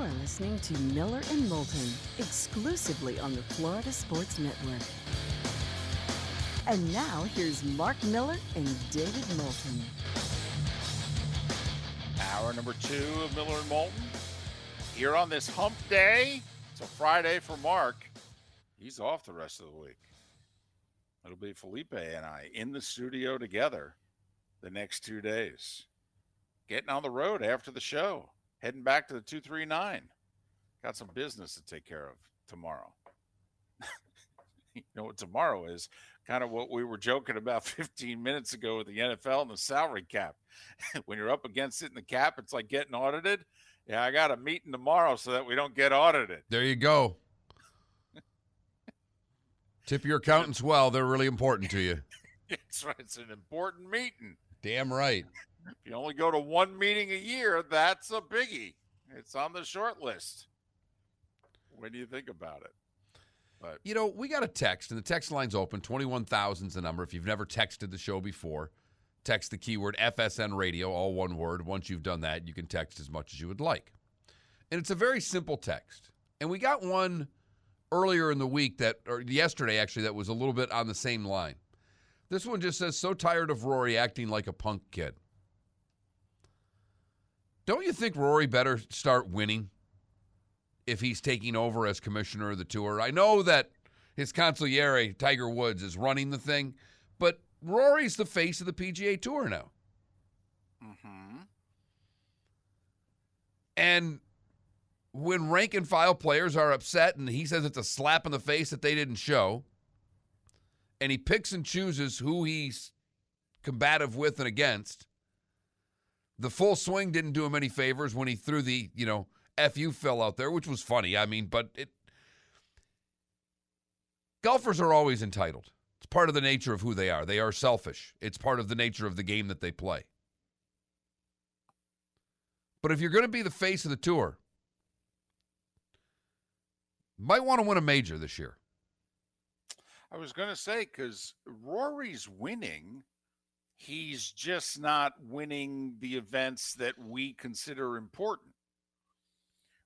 You are listening to Miller and Moulton exclusively on the Florida Sports Network. And now here's Mark Miller and David Moulton. Hour number two of Miller and Moulton. Here on this hump day. It's a Friday for Mark. He's off the rest of the week. It'll be Felipe and I in the studio together the next two days. Getting on the road after the show, heading back to the 239. Got some business to take care of tomorrow. you know what tomorrow is? Kind of what we were joking about 15 minutes ago with the NFL and the salary cap. when you're up against it in the cap, it's like getting audited. Yeah, I got a meeting tomorrow so that we don't get audited. There you go. Tip your accountants well. They're really important to you. That's right. It's an important meeting. Damn right. If you only go to one meeting a year, that's a biggie. It's on the short list. When do you think about it? But you know, we got a text, and the text line's open. Twenty-one thousand's the number. If you've never texted the show before, text the keyword FSN Radio, all one word. Once you've done that, you can text as much as you would like. And it's a very simple text. And we got one earlier in the week that, or yesterday actually, that was a little bit on the same line. This one just says, so tired of Rory acting like a punk kid. Don't you think Rory better start winning if he's taking over as commissioner of the tour? I know that his consigliere, Tiger Woods, is running the thing, but Rory's the face of the PGA Tour now. Mm-hmm. And when rank and file players are upset and he says it's a slap in the face that they didn't show, and he picks and chooses who he's combative with and against, the full swing didn't do him any favors when he threw the, you know, FU Phil out there, which was funny. I mean, but it. Golfers are always entitled. It's part of the nature of who they are. They are selfish. It's part of the nature of the game that they play. But if you're going to be the face of the tour, might want to win a major this year. I was going to say because Rory's winning, he's just not winning the events that we consider important.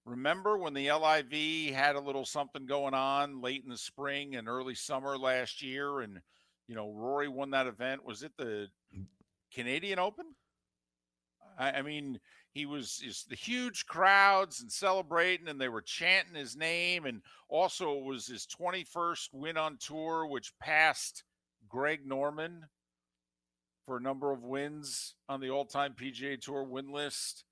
Remember when the LIV had a little something going on late in the spring and early summer last year, and you know Rory won that event. Was it the Canadian Open? I, I mean, he was just the huge crowds and celebrating and they were chanting his name and also it was his 21st win on tour which passed greg norman for a number of wins on the all-time pga tour win list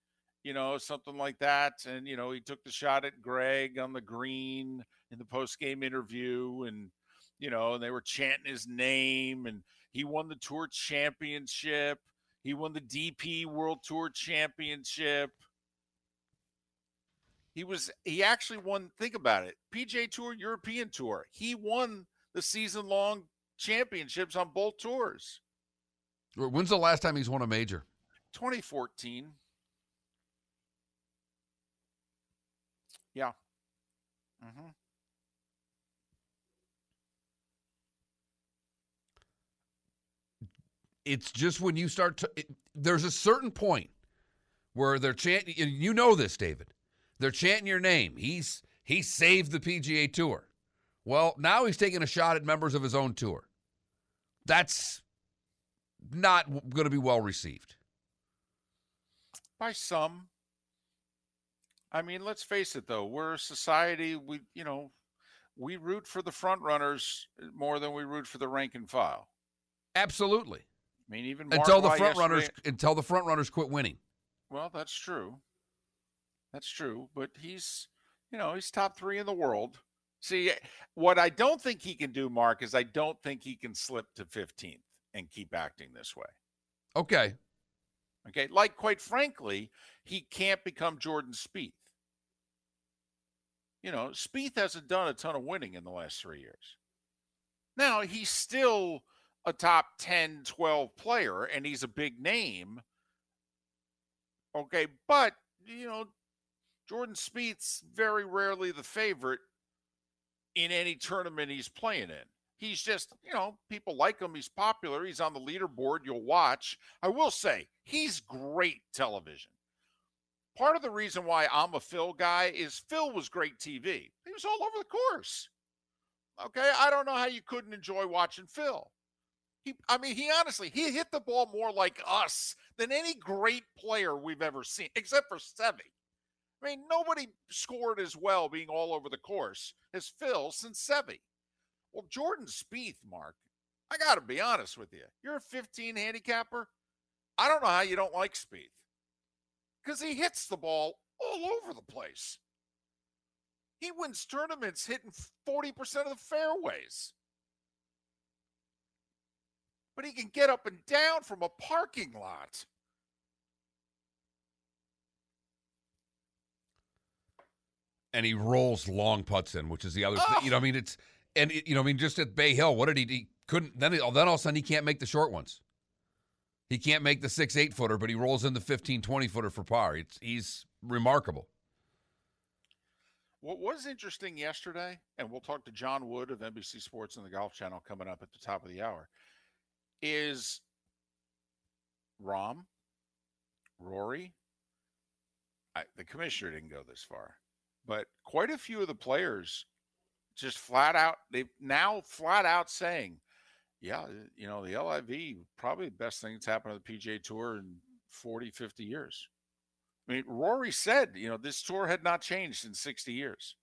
you know something like that and you know he took the shot at greg on the green in the post-game interview and you know and they were chanting his name and he won the tour championship he won the DP World Tour Championship. He was he actually won, think about it, PGA Tour, European Tour. He won the season long championships on both tours. When's the last time he's won a major? 2014. Yeah. Mm-hmm. it's just when you start to it, there's a certain point where they're chanting you know this david they're chanting your name he's he saved the pga tour well now he's taking a shot at members of his own tour that's not going to be well received by some i mean let's face it though we're a society we you know we root for the front runners more than we root for the rank and file absolutely I mean, even until the front runners until the front runners quit winning. Well, that's true. That's true. But he's, you know, he's top three in the world. See, what I don't think he can do, Mark, is I don't think he can slip to 15th and keep acting this way. Okay. Okay. Like, quite frankly, he can't become Jordan Spieth. You know, Spieth hasn't done a ton of winning in the last three years. Now, he's still a top 10, 12 player and he's a big name. Okay, but you know, Jordan Spieth's very rarely the favorite in any tournament he's playing in. He's just, you know, people like him. He's popular. He's on the leaderboard. You'll watch. I will say, he's great television. part of the reason why I'm a Phil guy is Phil was great TV. He was all over the course. Okay, I don't know how you couldn't enjoy watching Phil. He, I mean, he honestly he hit the ball more like us than any great player we've ever seen, except for Seve. I mean, nobody scored as well being all over the course as Phil since Seve. Well, Jordan Spieth, Mark, I got to be honest with you. You're a 15 handicapper. I don't know how you don't like Spieth because he hits the ball all over the place. He wins tournaments hitting 40% of the fairways. But he can get up and down from a parking lot. And he rolls long putts in, which is the other oh. thing. You know, I mean, it's, and, it, you know, I mean, just at Bay Hill, what did he, he couldn't, then, then all of a sudden he can't make the short ones. He can't make the six, eight footer, but he rolls in the 15, 20 footer for par. It's, he's remarkable. What was interesting yesterday, and we'll talk to John Wood of NBC Sports and the Golf Channel coming up at the top of the hour, is Rahm, Rory. I, the commissioner didn't go this far, but quite a few of the players just flat out, they've now flat out saying, yeah, you know, the LIV probably the best thing that's happened to the PGA Tour in 40, 50 years. I mean, Rory said, you know, this tour had not changed in 60 years.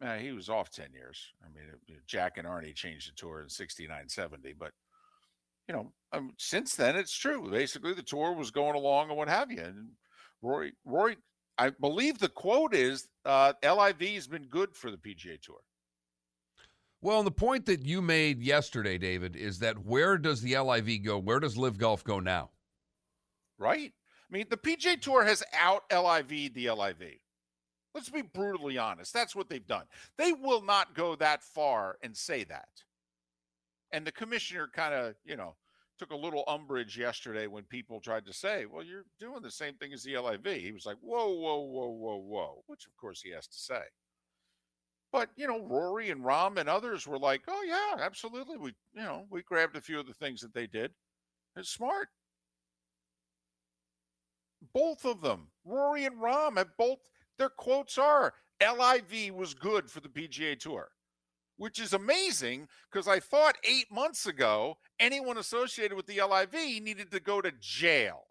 Uh, he was off 10 years. I mean, Jack and Arnie changed the tour in 69, 70. But, you know, um, since then, it's true. Basically, the tour was going along and what have you. And Rory, Rory, I believe the quote is uh, LIV has been good for the PGA Tour. Well, and the point that you made yesterday, David, is that where does the LIV go? Where does LIV Golf go now? Right. I mean, the PGA Tour has out LIV the LIV. Let's be brutally honest. That's what they've done. They will not go that far and say that. And the commissioner kind of, you know, took a little umbrage yesterday when people tried to say, well, you're doing the same thing as the LIV. He was like, whoa, whoa, whoa, whoa, whoa, which of course he has to say. But, you know, Rory and Rahm and others were like, oh, yeah, absolutely. We, you know, we grabbed a few of the things that they did. It's smart. Both of them, Rory and Rahm, have both their quotes are LIV was good for the PGA Tour, which is amazing because I thought eight months ago anyone associated with the LIV needed to go to jail.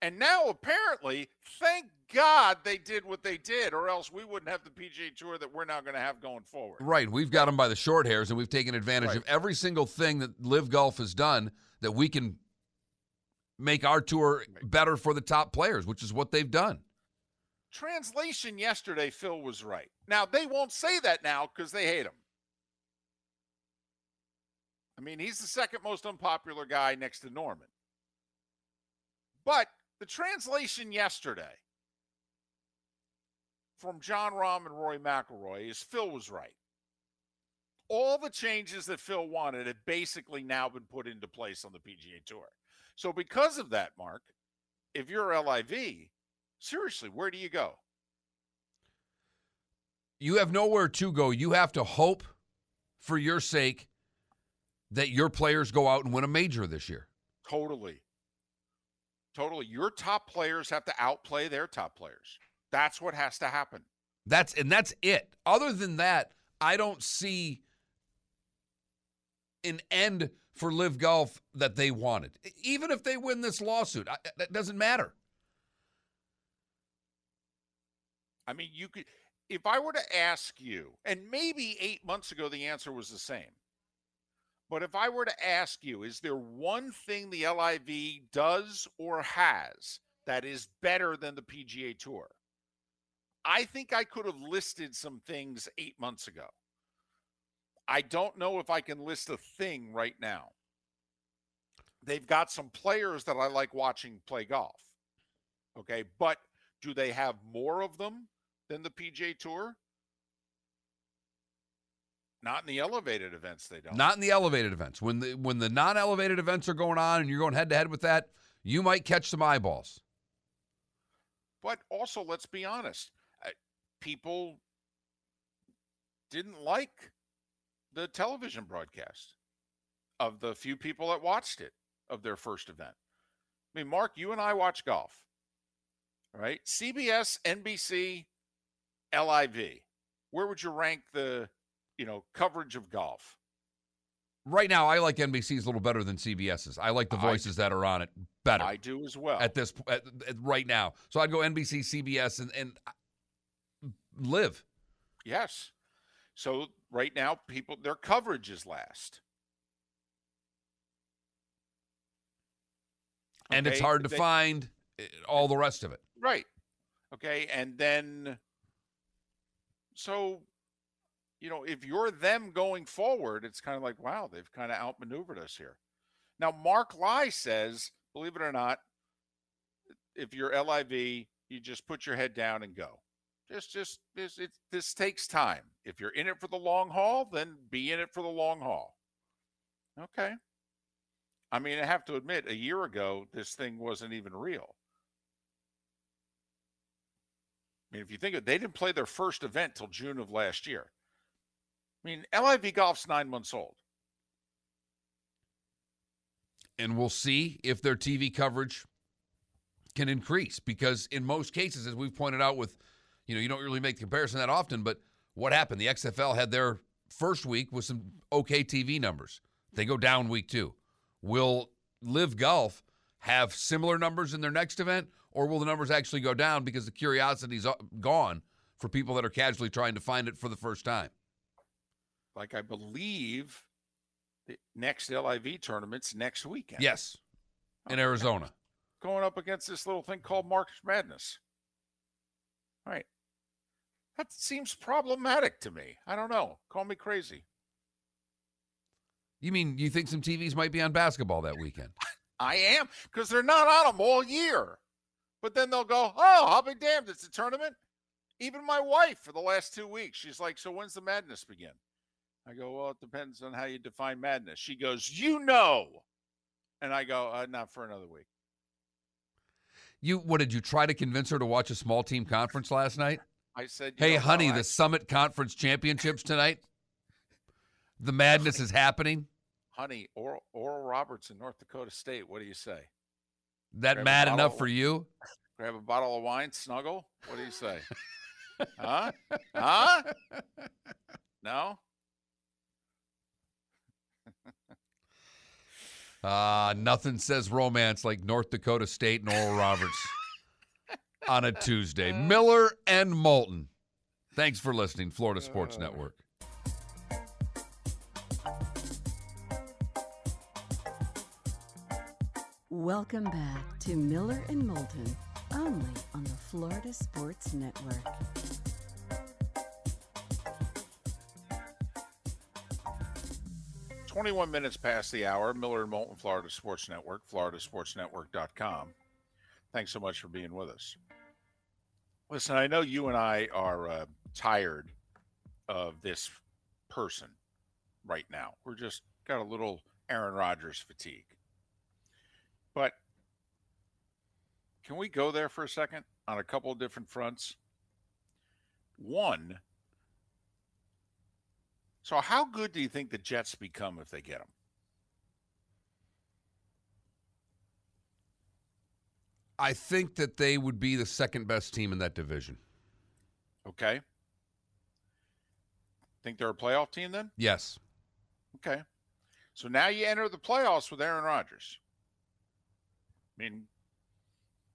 And now, apparently, thank God they did what they did, or else we wouldn't have the PGA Tour that we're now going to have going forward. Right. We've got them by the short hairs, and we've taken advantage right. of every single thing that LIV Golf has done that we can make our tour better for the top players, which is what they've done. Translation yesterday, Phil was right. Now, they won't say that now because they hate him. I mean, he's the second most unpopular guy next to Norman. But the translation yesterday from Jon Rahm and Rory McIlroy is Phil was right all the changes that Phil wanted have basically now been put into place on the PGA Tour. So, because of that, Mark, if you're LIV, seriously, where do you go? You have nowhere to go. You have to hope for your sake that your players go out and win a major this year. Totally. Totally. Your top players have to outplay their top players. That's what has to happen. That's and that's it. Other than that, I don't see an end for LIV Golf that they wanted. Even if they win this lawsuit, I, that doesn't matter. I mean, you could, if I were to ask you, and maybe eight months ago the answer was the same, but if I were to ask you, is there one thing the LIV does or has that is better than the PGA Tour? I think I could have listed some things eight months ago. I don't know if I can list a thing right now. They've got some players that I like watching play golf. Okay. But do they have more of them than the PGA Tour? Not in the elevated events, they don't. Not in the elevated events. When the when the non-elevated events are going on and you're going head to head with that, you might catch some eyeballs. But also, let's be honest, people didn't like the television broadcast of the few people that watched it of their first event. I mean, Mark, you and I watch golf, right? CBS, NBC, LIV. Where would you rank the, you know, coverage of golf? Right now, I like NBC's a little better than CBS's. I like the I- voices that are on it better I do as well. at this at, at right now. So I'd go NBC, CBS, and and LIV. yes. So right now, people their coverage is last. And it's hard to they- find eh, all the rest of it. Right. Okay. And then, so, you know, if you're them going forward, it's kind of like, wow, they've kind of outmaneuvered us here. Now, Mark Lye says, believe it or not, if you're LIV, you just put your head down and go. Just, just, this, it, this takes time. If you're in it for the long haul, then be in it for the long haul. Okay. I mean, I have to admit, a year ago, this thing wasn't even real. I mean, if you think of it, they didn't play their first event till June of last year. I mean, LIV golf's nine months old. and we'll see if their TV coverage can increase because in most cases as we've pointed out with you know you don't really make the comparison that often but what happened the XFL had their first week with some okay TV numbers they go down week 2 will LIV golf have similar numbers in their next event or will the numbers actually go down because the curiosity's uh, gone for people that are casually trying to find it for the first time Like I believe the next LIV tournament's next weekend. yes in. Arizona Going up against this little thing called March Madness. All right. That seems problematic to me. I don't know. Call me crazy. you mean you think some TVs might be on basketball that weekend I am because they're not on them all year. But then they'll go, oh, I'll be damned. It's a tournament. Even my wife for the last two weeks, she's like, so when's the madness begin? I go, well, it depends on how you define madness. She goes, you know. And I go, uh, not for another week. You what did you try to convince her to watch a small team conference last night? I said, Hey, know, honey, no, I- the Summit Conference Championships tonight. The madness is happening. honey, Oral, Oral Roberts in North Dakota State. What do you say? That Grab mad enough of- for you? Grab a bottle of wine, snuggle? What do you say? huh? Huh? No? Uh, nothing says romance like North Dakota State and Oral Roberts on a Tuesday. Miller and Moulton. Thanks for listening, Florida Sports Uh. Network. Welcome back to Miller and Moulton, only on the Florida Sports Network. Twenty-one minutes past the hour. Miller and Moulton, Florida Sports Network, FloridaSportsNetwork.com. Thanks so much for being with us. Listen, I know you and I are uh, tired of this person right now. We're just got a little Aaron Rodgers fatigue. But can we go there for a second on a couple of different fronts? One, so how good do you think the Jets become if they get him? I think that they would be the second best team in that division. Okay. Think they're a playoff team then? Yes. Okay. So now you enter the playoffs with Aaron Rodgers. I mean,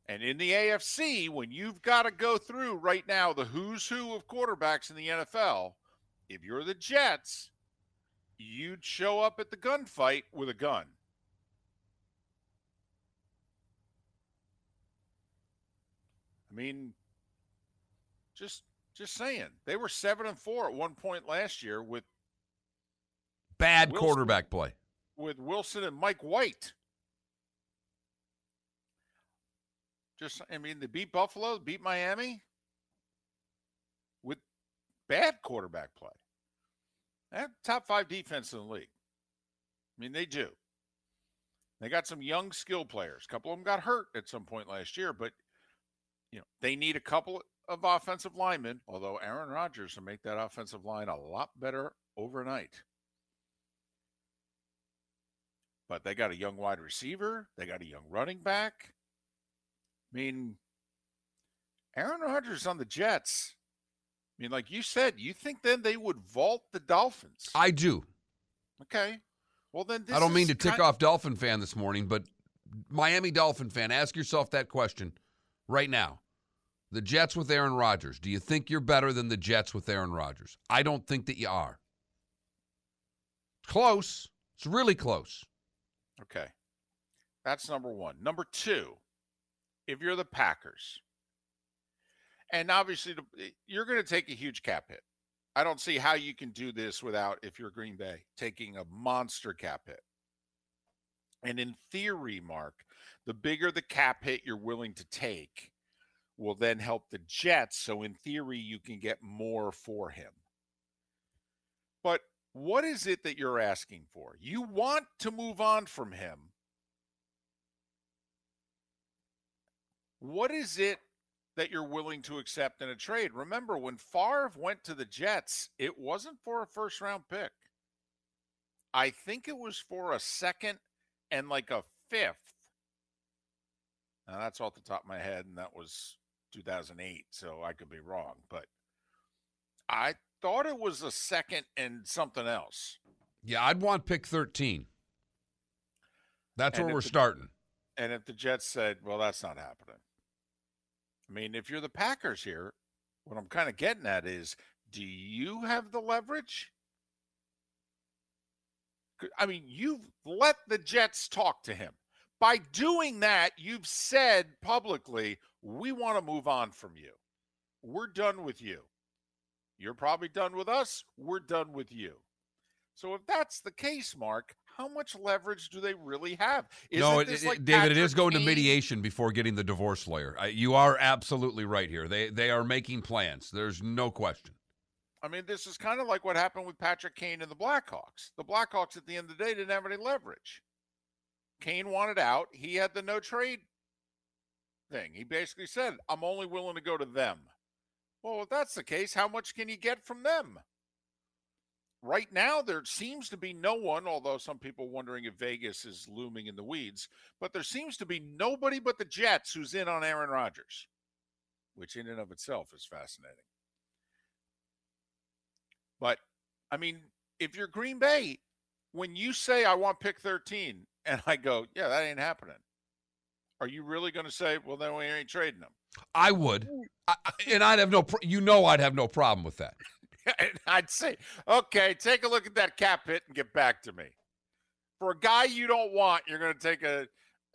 and in the AFC, when you've got to go through right now the who's who of quarterbacks in the NFL, if you're the Jets, you'd show up at the gunfight with a gun. I mean, just just saying. They were 7 and 4 at one point last year with Bad Wilson. quarterback play. with Wilson and Mike White. Just, I mean, they beat Buffalo, beat Miami with bad quarterback play. That top five defense in the league. I mean, they do. They got some young skill players. A couple of them got hurt at some point last year, but you know they need a couple of offensive linemen. Although Aaron Rodgers will make that offensive line a lot better overnight. but they got a young wide receiver. They got a young running back. I mean, Aaron Rodgers on the Jets. I mean, like you said, you think then they would vault the Dolphins? I do. Okay. Well, then I don't mean to tick off Dolphin fan this morning, but Miami Dolphin fan, ask yourself that question right now. The Jets with Aaron Rodgers. Do you think you're better than the Jets with Aaron Rodgers? I don't think that you are. Close. It's really close. Okay. That's number one. Number two, if you're the Packers, and obviously the- eh, you're going to take a huge cap hit. I don't see how you can do this without, if you're Green Bay, taking a monster cap hit. And in theory, Mark, the bigger the cap hit you're willing to take will then help the Jets. So in theory, you can get more for him. But what is it that you're asking for? You want to move on from him. What is it that you're willing to accept in a trade? Remember, when Favre went to the Jets, it wasn't for a first round pick. I think it was for a second and like a fifth. Now, that's off the top of my head, and that was 2008, so I could be wrong. But I thought it was a second and something else. Yeah, I'd want pick 13. That's And where we're the- starting. And if the Jets said, well, that's not happening. I mean, if you're the Packers here, what I'm kind of getting at is do you have the leverage? I mean, you've let the Jets talk to him. By doing that, you've said publicly, we want to move on from you. We're done with you. You're probably done with us. We're done with you. So if that's the case, Mark, how much leverage do they really have? no, Isn't it, this it- like David, it Patrick is going to mediation before getting the divorce lawyer. I, you are absolutely right here. They they are making plans. There's no question. I mean, this is kind of like what happened with Patrick Kane and the Blackhawks. The Blackhawks, at the end of the day, didn't have any leverage. Kane wanted out. He had the no trade thing. He basically said, I'm only willing to go to them. Well, if that's the case, how much can you get from them? Right now, there seems to be no one, although some people wondering if Vegas is looming in the weeds, but there seems to be nobody but the Jets who's in on Aaron Rodgers, which in and of itself is fascinating. But I mean, if you're Green Bay, when you say I want pick 13, and I go, yeah, that ain't happening. Are you really going to say, well, then we ain't trading them? I would, I, and I'd have no. Pro- you know, I'd have no problem with that. I'd say, okay, take a look at that cap hit and get back to me. For a guy you don't want, you're going to take a,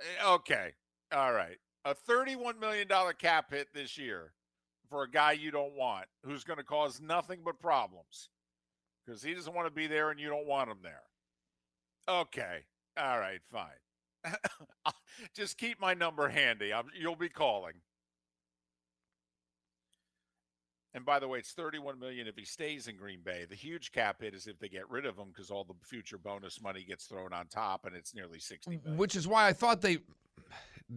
eh, okay, all right, a $31 million cap hit this year for a guy you don't want who's going to cause nothing but problems because he doesn't want to be there and you don't want him there. Okay, all right, fine. Just keep my number handy. I'm, you'll be calling. And by the way, it's 31 million if he stays in Green Bay. The huge cap hit is if they get rid of him because all the future bonus money gets thrown on top, and it's nearly 60 mm, million. Which is why I thought they.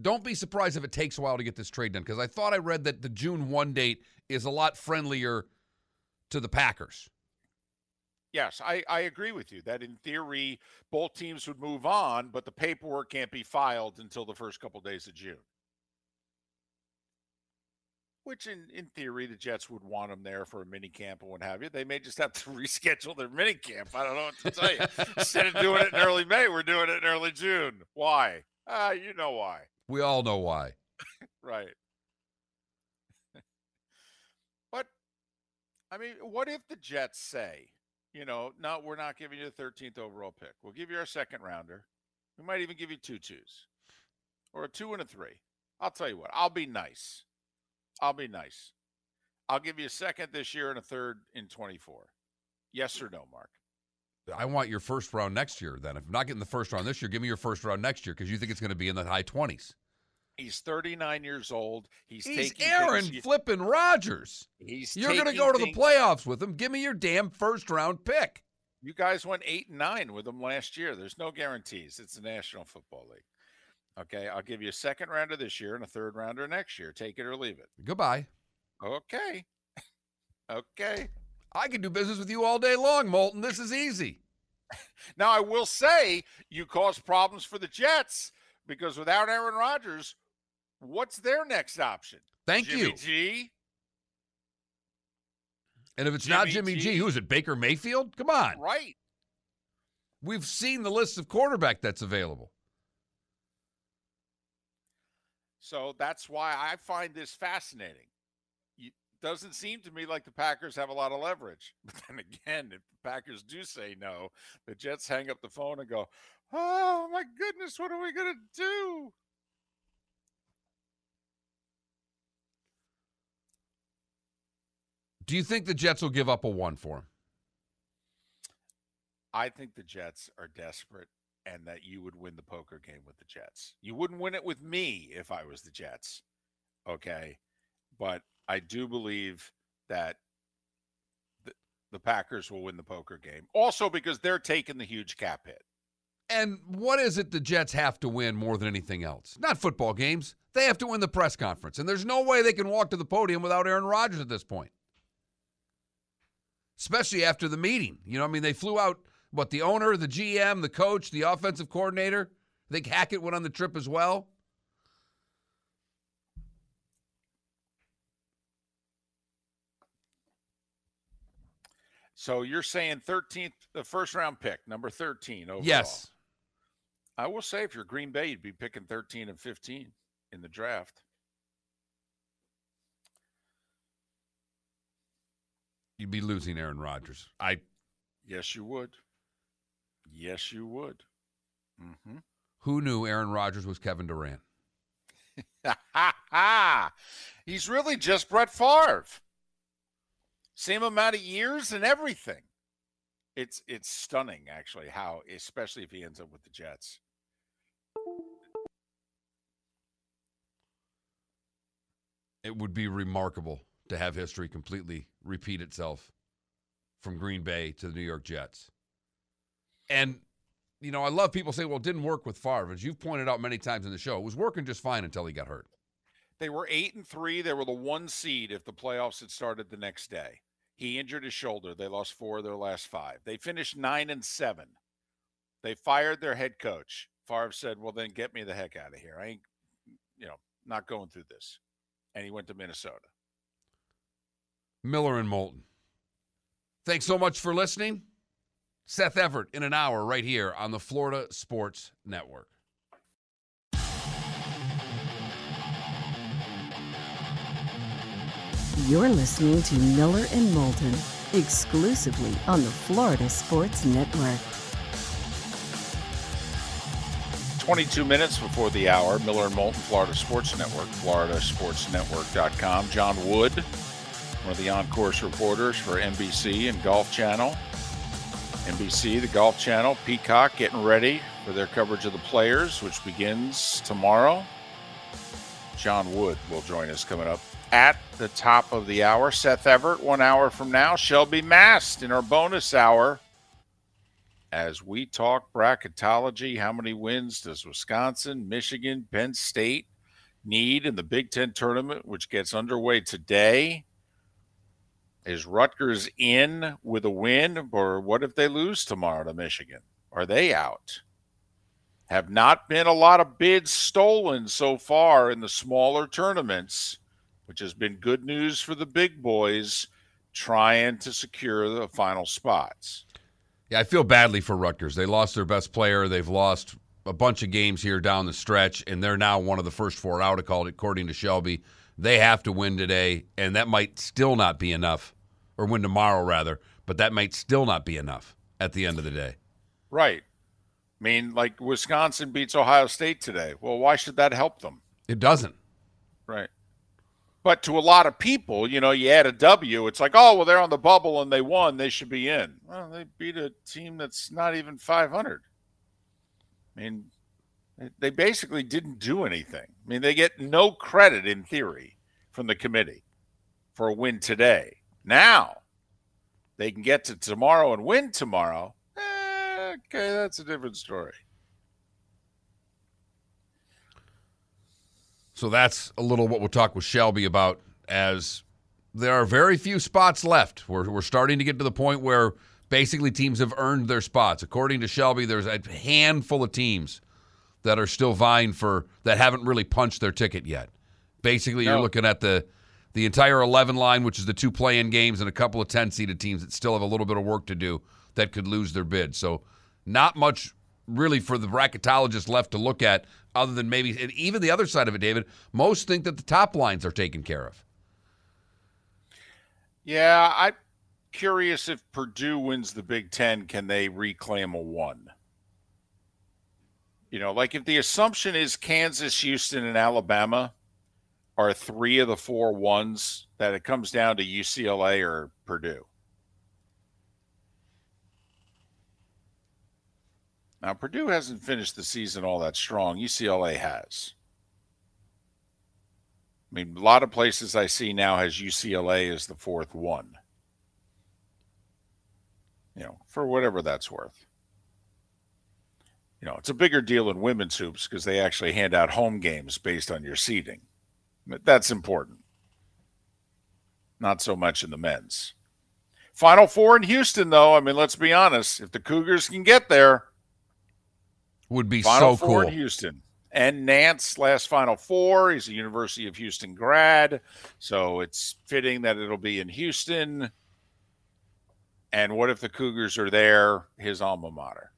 Don't be surprised if it takes a while to get this trade done because I thought I read that the June 1 date is a lot friendlier to the Packers. Yes, I, I agree with you that in theory both teams would move on, but the paperwork can't be filed until the first couple days of June. Which in, in theory the Jets would want them there for a mini camp and what have you. They may just have to reschedule their mini camp. I don't know what to tell you. Instead of doing it in early May, we're doing it in early June. Why? Ah, you know why. We all know why. Right. but I mean, what if the Jets say, you know, no, we're not giving you the 13th overall pick. We'll give you our second rounder. We might even give you two twos or a two and a three. I'll tell you what, I'll be nice. I'll be nice. I'll give you a second this year and a third in 24. Yes or no, Mark? I want your first round next year. Then, if I'm not getting the first round this year, give me your first round next year because you think it's going to be in the high 20s. He's 39 years old. He's, He's taking Aaron things- flipping Rodgers. He's You're going to go to the playoffs with him. Give me your damn first round pick. You guys went eight and nine with him last year. There's no guarantees. It's the National Football League. Okay, I'll give you a second rounder this year and a third rounder next year. Take it or leave it. Goodbye. Okay. okay. I can do business with you all day long, Moulton. This is easy. Now, I will say you caused problems for the Jets because without Aaron Rodgers, what's their next option? Thank Jimmy you. G. And if it's not Jimmy Jimmy G. G, who is it? Baker Mayfield? Come on. Right. We've seen the list of quarterback that's available. So that's why I find this fascinating. It doesn't seem to me like the Packers have a lot of leverage. But then again, if the Packers do say no, the Jets hang up the phone and go, Oh my goodness, what are we going to do? Do you think the Jets will give up a one for him? I think the Jets are desperate and that you would win the poker game with the Jets. You wouldn't win it with me if I was the Jets. Okay. But I do believe that the, the Packers will win the poker game. Also because they're taking the huge cap hit. And what is it the Jets have to win more than anything else? Not football games. They have to win the press conference. And there's no way they can walk to the podium without Aaron Rodgers at this point. Especially after the meeting. You know, I mean, they flew out, what, the owner, the GM, the coach, the offensive coordinator? I think Hackett went on the trip as well. So you're saying 13th, the first round pick, number 13 overall. Yes. I will say if you're Green Bay, you'd be picking 13 and 15 in the draft. You'd be losing Aaron Rodgers. I Yes, you would. Yes, you would. Mm-hmm. who knew Aaron Rodgers was Kevin Durant? He's really just Brett Favre. Same amount of years and everything. It's it's stunning actually how, especially if he ends up with the Jets. It would be remarkable to have history completely repeat itself from Green Bay to the New York Jets. And, you know, I love people say, well, it didn't work with Favre. As you've pointed out many times in the show, it was working just fine until he got hurt. They were eight and three. They were the one seed if the playoffs had started the next day. He injured his shoulder. They lost four of their last five. They finished nine and seven. They fired their head coach. Favre said, Well, then get me the heck out of here. I ain't, you know, not going through this. And he went to Minnesota. Miller and Moulton. Thanks so much for listening. Seth Everett in an hour right here on the Florida Sports Network. You're listening to Miller and Moulton exclusively on the Florida Sports Network. 22 minutes before the hour, Miller and Moulton, Florida Sports Network, floridasportsnetwork.com. John Wood, one of the on-course reporters for NBC and Golf Channel. NBC, the Golf Channel, Peacock getting ready for their coverage of the players, which begins tomorrow. John Wood will join us coming up at the top of the hour. Seth Everett, one hour from now. Shelby Mast in our bonus hour as we talk bracketology. How many wins does Wisconsin, Michigan, Penn State need in the Big Ten tournament, which gets underway today? Is Rutgers in with a win, or what if they lose tomorrow to Michigan? Are they out? Have not been a lot of bids stolen so far in the smaller tournaments, which has been good news for the big boys trying to secure the final spots. Yeah, I feel badly for Rutgers. They lost their best player. They've lost a bunch of games here down the stretch, and they're now one of the first four out, according to Shelby. They have to win today, and that might still not be enough, or win tomorrow, rather, but that might still not be enough at the end of the day. Right. I mean, like Wisconsin beats Ohio State today. Well, why should that help them? It doesn't. Right. But to a lot of people, you know, you add a W, it's like, oh, well, they're on the bubble and they won. They should be in. Well, they beat a team that's not even 500. I mean, they basically didn't do anything. I mean, they get no credit in theory from the committee for a win today. Now, they can get to tomorrow and win tomorrow. Eh, okay, that's a different story. So that's a little what we'll talk with Shelby about as there are very few spots left. We're, we're starting to get to the point where Basically, teams have earned their spots. According to Shelby, there's a handful of teams that are still vying for that haven't really punched their ticket yet. Basically, you're looking at the the entire 11 line, which is the two play-in games and a couple of 10-seeded teams that still have a little bit of work to do that could lose their bid. So, not much really for the bracketologists left to look at other than maybe and even the other side of it, David. Most think that the top lines are taken care of. Yeah, I'm curious if Purdue wins the Big Ten, can they reclaim a one? You know, like if the assumption is Kansas, Houston, and Alabama are three of the four ones, that it comes down to UCLA or Purdue. Now, Purdue hasn't finished the season all that strong. UCLA has. I mean, a lot of places I see now has UCLA as the fourth one. You know, for whatever that's worth. You know, it's a bigger deal in women's hoops because they actually hand out home games based on your seeding. That's important. Not so much in the men's. Final four in Houston, though. I mean, let's be honest. If the Cougars can get there, Would be Final so four cool. in Houston. And Nantz last Final Four. He's a University of Houston grad, so it's fitting that it'll be in Houston. And what if the Cougars are there, his alma mater?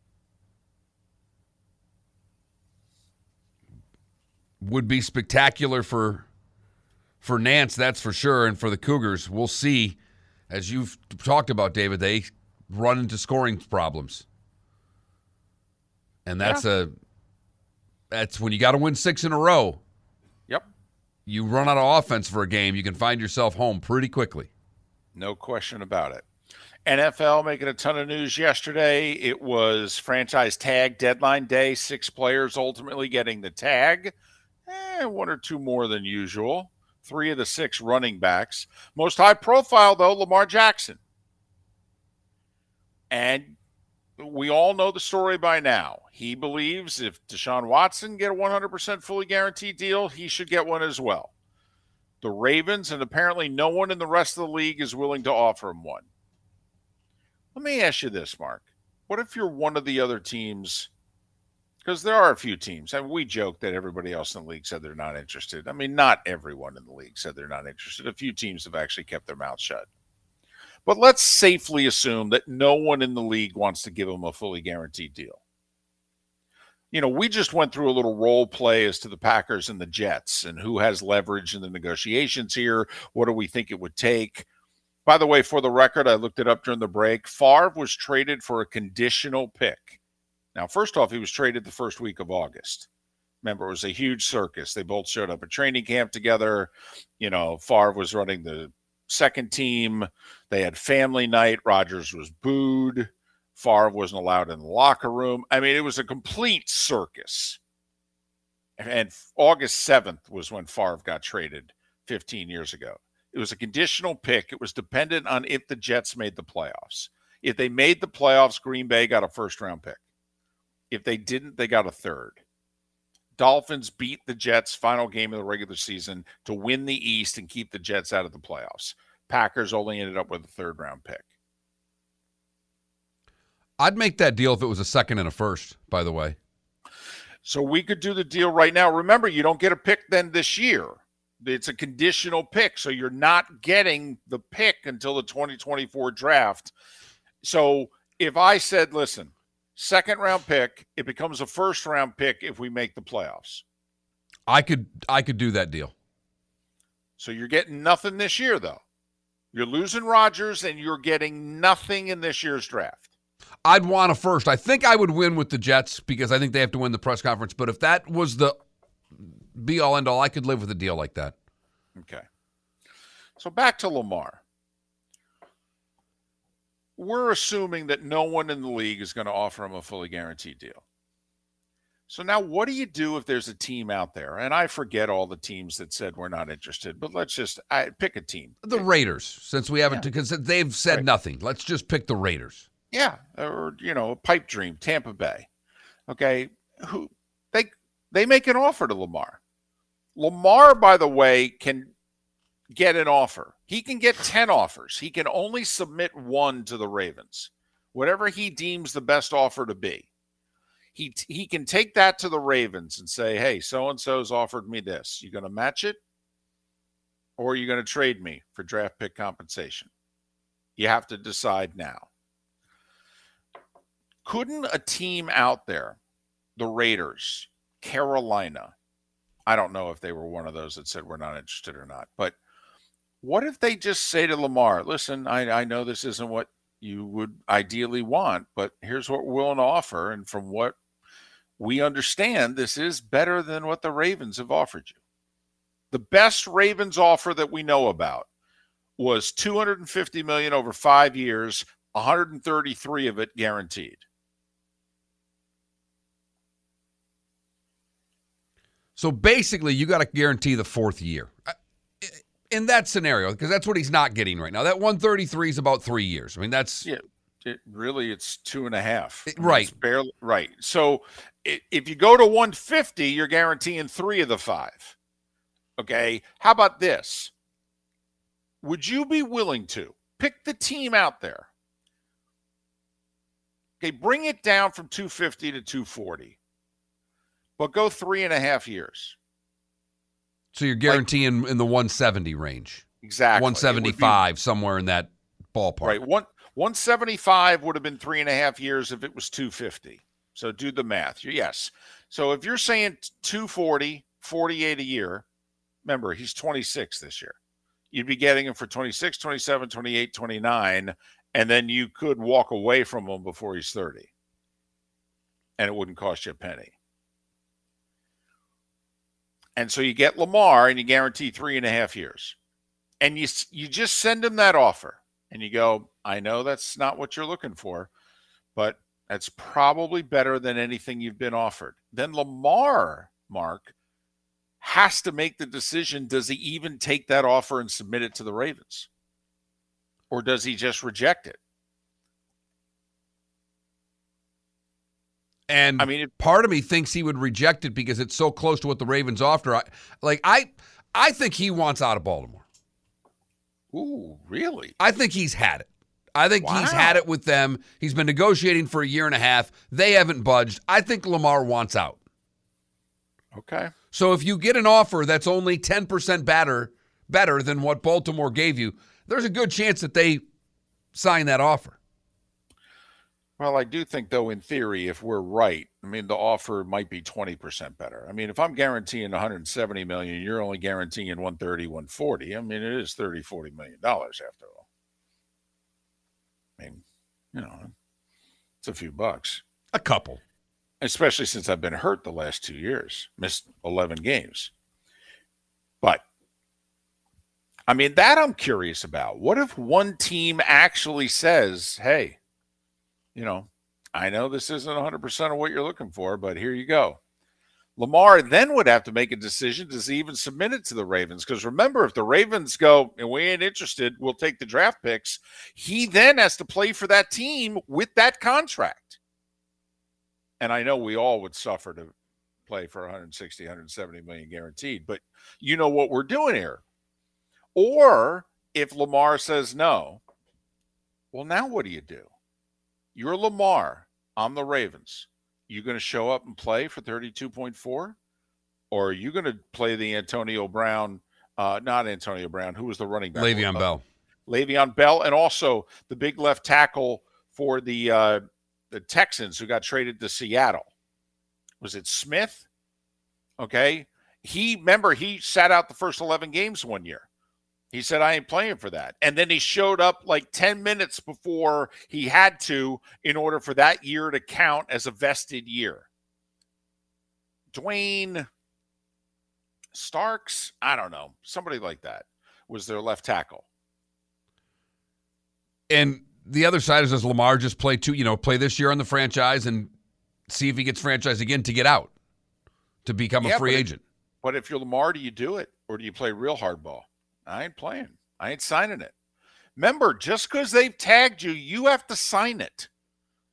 Would be spectacular for for Nantz, that's for sure, and for the Cougars, we'll see. As you've talked about, David, they run into scoring problems, and that's a that's when you got to win six in a row. Yep, You run out of offense for a game, you can find yourself home pretty quickly. no question about it. NFL making a ton of news yesterday. It was franchise tag deadline day. Six players ultimately getting the tag. Eh, one or two more than usual. Three of the six running backs. Most high profile, though, Lamar Jackson. And we all know the story by now. He believes if Deshaun Watson get a 100% fully guaranteed deal, he should get one as well. The Ravens and apparently no one in the rest of the league is willing to offer him one. Let me ask you this, Mark. What if you're one of the other teams? Because there are a few teams, and we joke that everybody else in the league said they're not interested. I mean, not everyone in the league said they're not interested. A few teams have actually kept their mouth shut. But let's safely assume that no one in the league wants to give him a fully guaranteed deal. You know, we just went through a little role play as to the Packers and the Jets and who has leverage in the negotiations here. What do we think it would take? By the way, for the record, I looked it up during the break. Favre was traded for a conditional pick. Now, first off, he was traded the first week of August. Remember, it was a huge circus. They both showed up at training camp together. You know, Favre was running the second team. They had family night. Rodgers was booed. Favre wasn't allowed in the locker room. I mean, it was a complete circus. And August 7th was when Favre got traded 15 years ago. It was a conditional pick. It was dependent on if the Jets made the playoffs. If they made the playoffs, Green Bay got a first round pick. If they didn't, they got a third. Dolphins beat the Jets final game of the regular season to win the East and keep the Jets out of the playoffs. Packers only ended up with a third round pick. I'd make that deal if it was a second and a first, by the way. So we could do the deal right now. Remember, you don't get a pick then this year. It's a conditional pick. So you're not getting the pick until the 2024 draft. So if I said, listen, second round pick, it becomes a first round pick if we make the playoffs. I could I could do that deal. So you're getting nothing this year, though. You're losing Rodgers and you're getting nothing in this year's draft. I'd want a first. I think I would win with the Jets because I think they have to win the press conference. But if that was the be all end all, I could live with a deal like that. Okay. So back to Lamar. We're assuming that no one in the league is going to offer him a fully guaranteed deal. So now what do you do if there's a team out there? And I forget all the teams that said we're not interested, but let's just I, pick a team. The Raiders, since we haven't, because they've said Right. nothing. Let's just pick the Raiders. Yeah, or you know, a pipe dream, Tampa Bay. Okay, who they they make an offer to Lamar. Lamar, by the way, can get an offer. He can get 10 offers. He can only submit one to the Ravens. whatever he deems the best offer to be. He he can take that to the Ravens and say, "Hey, so and so's offered me this. You going to match it, or are you going to trade me for draft pick compensation?" You have to decide now. Couldn't a team out there, the Raiders, Carolina, I don't know if they were one of those that said we're not interested or not, but what if they just say to Lamar, listen, I, I know this isn't what you would ideally want, but here's what we're willing to offer. And from what we understand, this is better than what the Ravens have offered you. The best Ravens offer that we know about was 250 million over five years, 133 of it guaranteed. So basically, you got to guarantee the fourth year in that scenario because that's what he's not getting right now. That 133 is about three years. I mean, that's yeah. It, really, it's two and a half. Right. barely right. So if you go to 150, you're guaranteeing three of the five. Okay. How about this? Would you be willing to pick the team out there? Okay, bring it down from 250 to 240 but go three and a half years. So you're guaranteeing like, in the 170 range. Exactly. 175, be, somewhere in that ballpark. Right. One 175 would have been three and a half years if it was 250. So do the math. Yes. So if you're saying 240, 48 a year, remember he's 26 this year. You'd be getting him for 26, 27, 28, 29, and then you could walk away from him before he's 30. And it wouldn't cost you a penny. And so you get Lamar and you guarantee three and a half years. And you you just send him that offer and you go, I know that's not what you're looking for, but that's probably better than anything you've been offered. Then Lamar, Mark, has to make the decision does he even take that offer and submit it to the Ravens? Or does he just reject it? And I mean, it, part of me thinks he would reject it because it's so close to what the Ravens offer. I, like I, I think he wants out of Baltimore. Ooh, really? I think he's had it. I think wow. he's had it with them. He's been negotiating for a year and a half. They haven't budged. I think Lamar wants out. Okay. So if you get an offer that's only 10% better better than what Baltimore gave you, there's a good chance that they sign that offer. Well, I do think, though, in theory, if we're right, I mean, the offer might be 20% better. I mean, if I'm guaranteeing 170 million, you're only guaranteeing 130, 140. I mean, it is 30, 40 million dollars after all. I mean, you know, it's a few bucks. A couple. Especially since I've been hurt the last two years, missed 11 games. But I mean, that I'm curious about. What if one team actually says, hey, you know, I know this isn't 100% of what you're looking for, but here you go. Lamar then would have to make a decision does he even submit it to the Ravens? Because remember, if the Ravens go and we ain't interested, we'll take the draft picks. He then has to play for that team with that contract. And I know we all would suffer to play for 160, 170 million guaranteed, but you know what we're doing here. Or if Lamar says no, well, now what do you do? You're Lamar. I'm the Ravens. You're going to show up and play for 32.4? Or are you going to play the Antonio Brown, uh, not Antonio Brown, who was the running back? Le'Veon uh, Bell. Le'Veon Bell, and also the big left tackle for the uh, the Texans who got traded to Seattle. Was it Smith? Okay. He remember he sat out the first 11 games one year. He said, I ain't playing for that. And then he showed up like 10 minutes before he had to in order for that year to count as a vested year. Duane Starks, I don't know, somebody like that was their left tackle. And the other side is does Lamar just play two, you know, play this year on the franchise and see if he gets franchised again to get out, to become yeah, a free but agent? If, but if you're Lamar, do you do it or do you play real hardball? I ain't playing. I ain't signing it. Remember, just because they've tagged you, you have to sign it.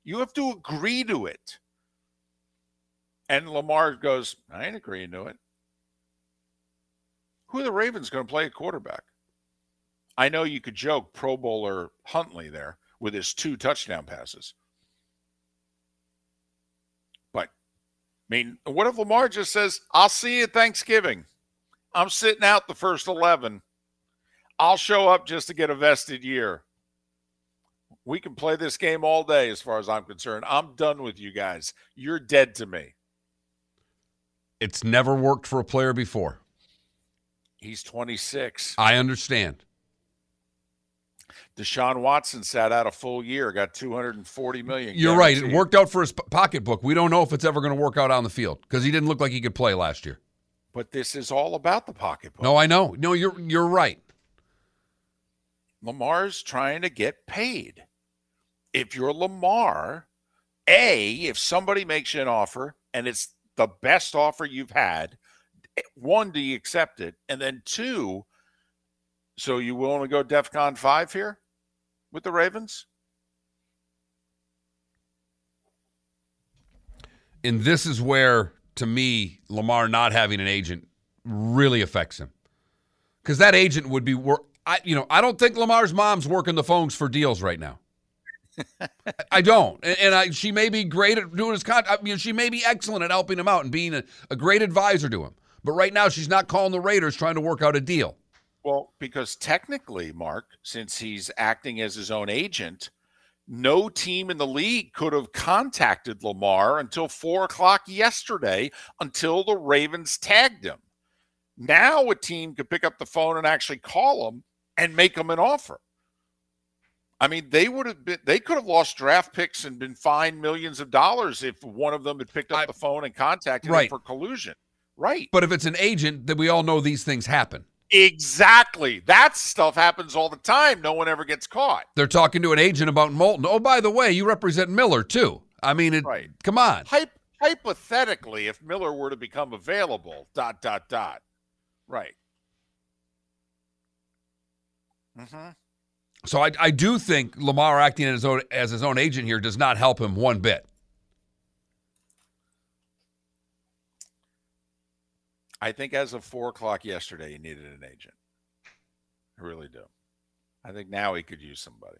You have to agree to it. And Lamar goes, I ain't agreeing to it. Who are the Ravens going to play at quarterback? I know you could joke Pro Bowler Huntley there. with his two touchdown passes. But, I mean, what if Lamar just says, I'll see you Thanksgiving? I'm sitting out the first 11. I'll show up just to get a vested year. We can play this game all day as far as I'm concerned. I'm done with you guys. You're dead to me. It's never worked for a player before. He's 26. I understand. Deshaun Watson sat out a full year, got 240 million. You're right. It worked out for his pocketbook. We don't know if it's ever going to work out on the field because he didn't look like he could play last year. But this is all about the pocketbook. No, I know. No, you're you're right. Lamar's trying to get paid. If you're Lamar, A, if somebody makes you an offer and it's the best offer you've had, one, do you accept it? And then two, so you willing to go DEFCON 5 here with the Ravens? And this is where, to me, Lamar not having an agent really affects him. Because that agent would be. I, you know, I don't think Lamar's mom's working the phones for deals right now. I don't, and, I, she may be great at doing his con. I mean, she may be excellent at helping him out and being a, a great advisor to him. But right now, she's not calling the Raiders trying to work out a deal. Well, because technically, Mark, since he's acting as his own agent, no team in the league could have contacted Lamar until four o'clock yesterday until the Ravens tagged him. Now a team could pick up the phone and actually call him and make them an offer. I mean, they would have been they could have lost draft picks and been fined millions of dollars if one of them had picked up I- the phone and contacted Right. him for collusion. Right. But if it's an agent, then we all know these things happen. Exactly. That stuff happens all the time. No one ever gets caught. They're talking to an agent about Moulton. Oh, by the way, you represent Miller too. I mean, it, Right. come on. Hyp- hypothetically, if Miller were to become available, dot dot dot. Right. Mm-hmm. So I, I do think Lamar acting as his, own, as his own agent here does not help him one bit. I think as of four o'clock yesterday, he needed an agent. I really do. I think now he could use somebody.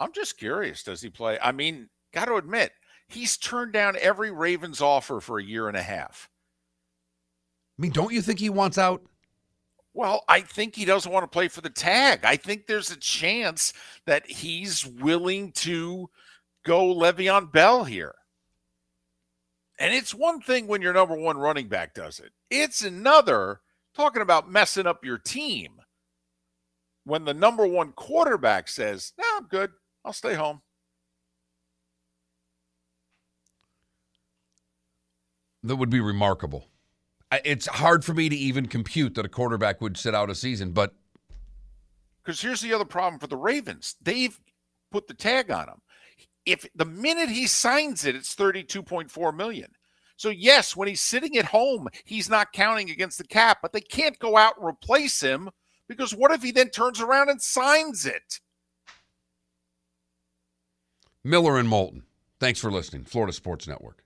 I'm just curious. Does he play? I mean, got to admit, he's turned down every Ravens offer for a year and a half. I mean, don't you think he wants out? Well, I think he doesn't want to play for the tag. I think there's a chance that he's willing to go Le'Veon Bell here. And it's one thing when your number one running back does it. It's another talking about messing up your team. When the number one quarterback says, "No, I'm good. I'll stay home." That would be remarkable. It's hard for me to even compute that a quarterback would sit out a season, but Because here's the other problem for the Ravens. They've put the tag on him. If the minute he signs it, it's 32.4 million. So yes, when he's sitting at home, he's not counting against the cap, but they can't go out and replace him because what if he then turns around and signs it? Miller and Moulton. Thanks for listening. Florida Sports Network.